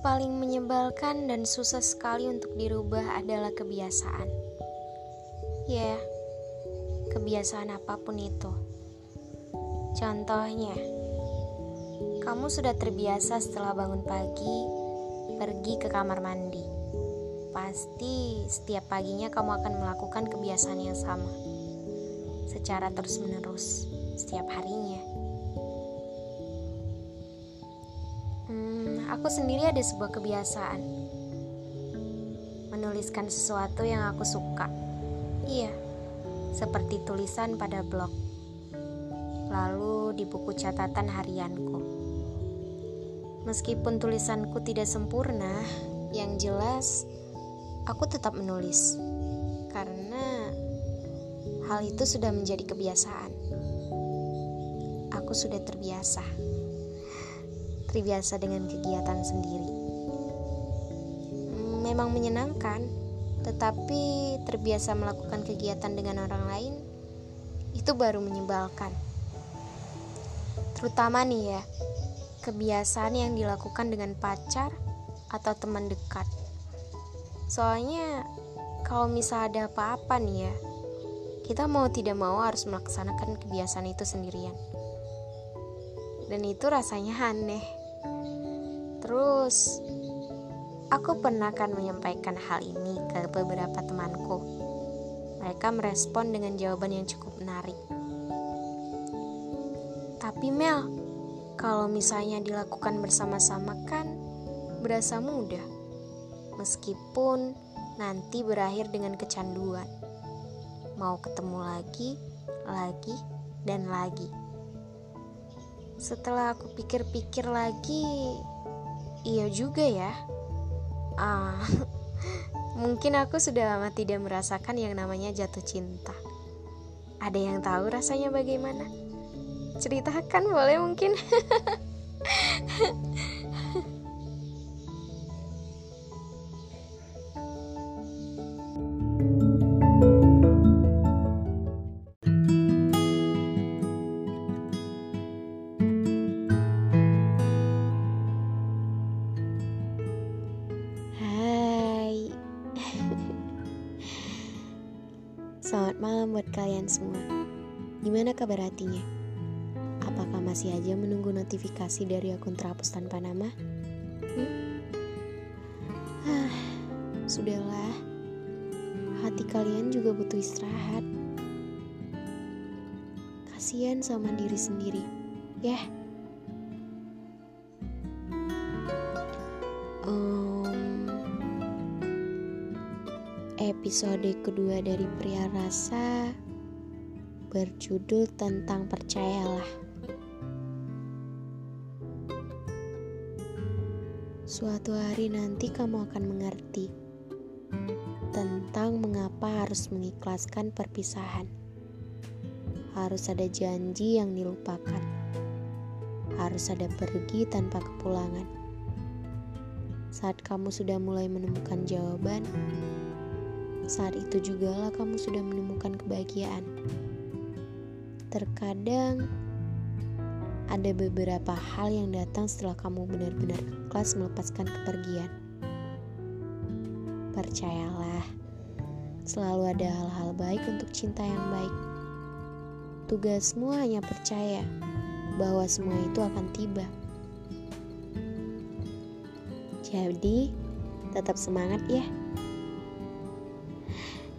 paling menyebalkan dan susah sekali untuk dirubah adalah kebiasaan. Ya, yeah, kebiasaan apa pun itu. Contohnya, kamu sudah terbiasa setelah bangun pagi pergi ke kamar mandi. Pasti setiap paginya kamu akan melakukan kebiasaan yang sama secara terus-menerus setiap harinya. Aku sendiri ada sebuah kebiasaan menuliskan sesuatu yang aku suka. Iya, seperti tulisan pada blog, lalu di buku catatan harianku. Meskipun tulisanku tidak sempurna, yang jelas aku tetap menulis karena hal itu sudah menjadi kebiasaan. Aku sudah terbiasa, terbiasa dengan kegiatan sendiri. Memang menyenangkan tetapi terbiasa melakukan kegiatan dengan orang lain itu baru menyebalkan. Terutama nih ya, kebiasaan yang dilakukan dengan pacar atau teman dekat. Soalnya kalau misal ada apa-apa nih ya, kita mau tidak mau harus melaksanakan kebiasaan itu sendirian. Dan itu rasanya aneh. Terus Aku pernah kan menyampaikan hal ini ke beberapa temanku. Mereka merespon dengan jawaban yang cukup menarik. Tapi Mel, kalau misalnya dilakukan bersama-sama kan berasa mudah. Meskipun nanti berakhir dengan kecanduan. Mau ketemu lagi, lagi, dan lagi. Setelah aku pikir-pikir lagi, iya juga ya Ah, mungkin aku sudah lama tidak merasakan yang namanya jatuh cinta. Ada yang tahu rasanya bagaimana? Ceritakan boleh mungkin. malam buat kalian semua. Gimana kabar hatinya? Apakah masih aja menunggu notifikasi dari akun terhapus tanpa nama? Hmm? Ah, sudahlah. Hati kalian juga butuh istirahat. Kasihan sama diri sendiri, ya. Episode kedua dari Pria Rasa berjudul tentang percayalah. Suatu hari nanti kamu akan mengerti tentang mengapa harus mengikhlaskan perpisahan. Harus ada janji yang dilupakan. Harus ada pergi tanpa kepulangan. Saat kamu sudah mulai menemukan jawaban, saat itu jugalah kamu sudah menemukan kebahagiaan. Terkadang ada beberapa hal yang datang setelah kamu benar-benar ikhlas melepaskan kepergian. Percayalah, selalu ada hal-hal baik untuk cinta yang baik. Tugasmu hanya percaya bahwa semua itu akan tiba. Jadi, tetap semangat ya.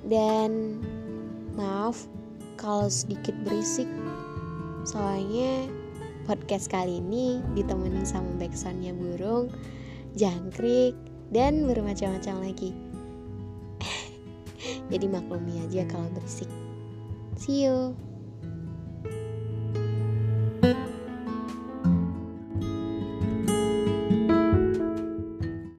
Dan maaf kalau sedikit berisik, soalnya podcast kali ini ditemenin sama backsoundnya burung, jangkrik, dan bermacam-macam lagi. Jadi maklumi aja kalau berisik. See you.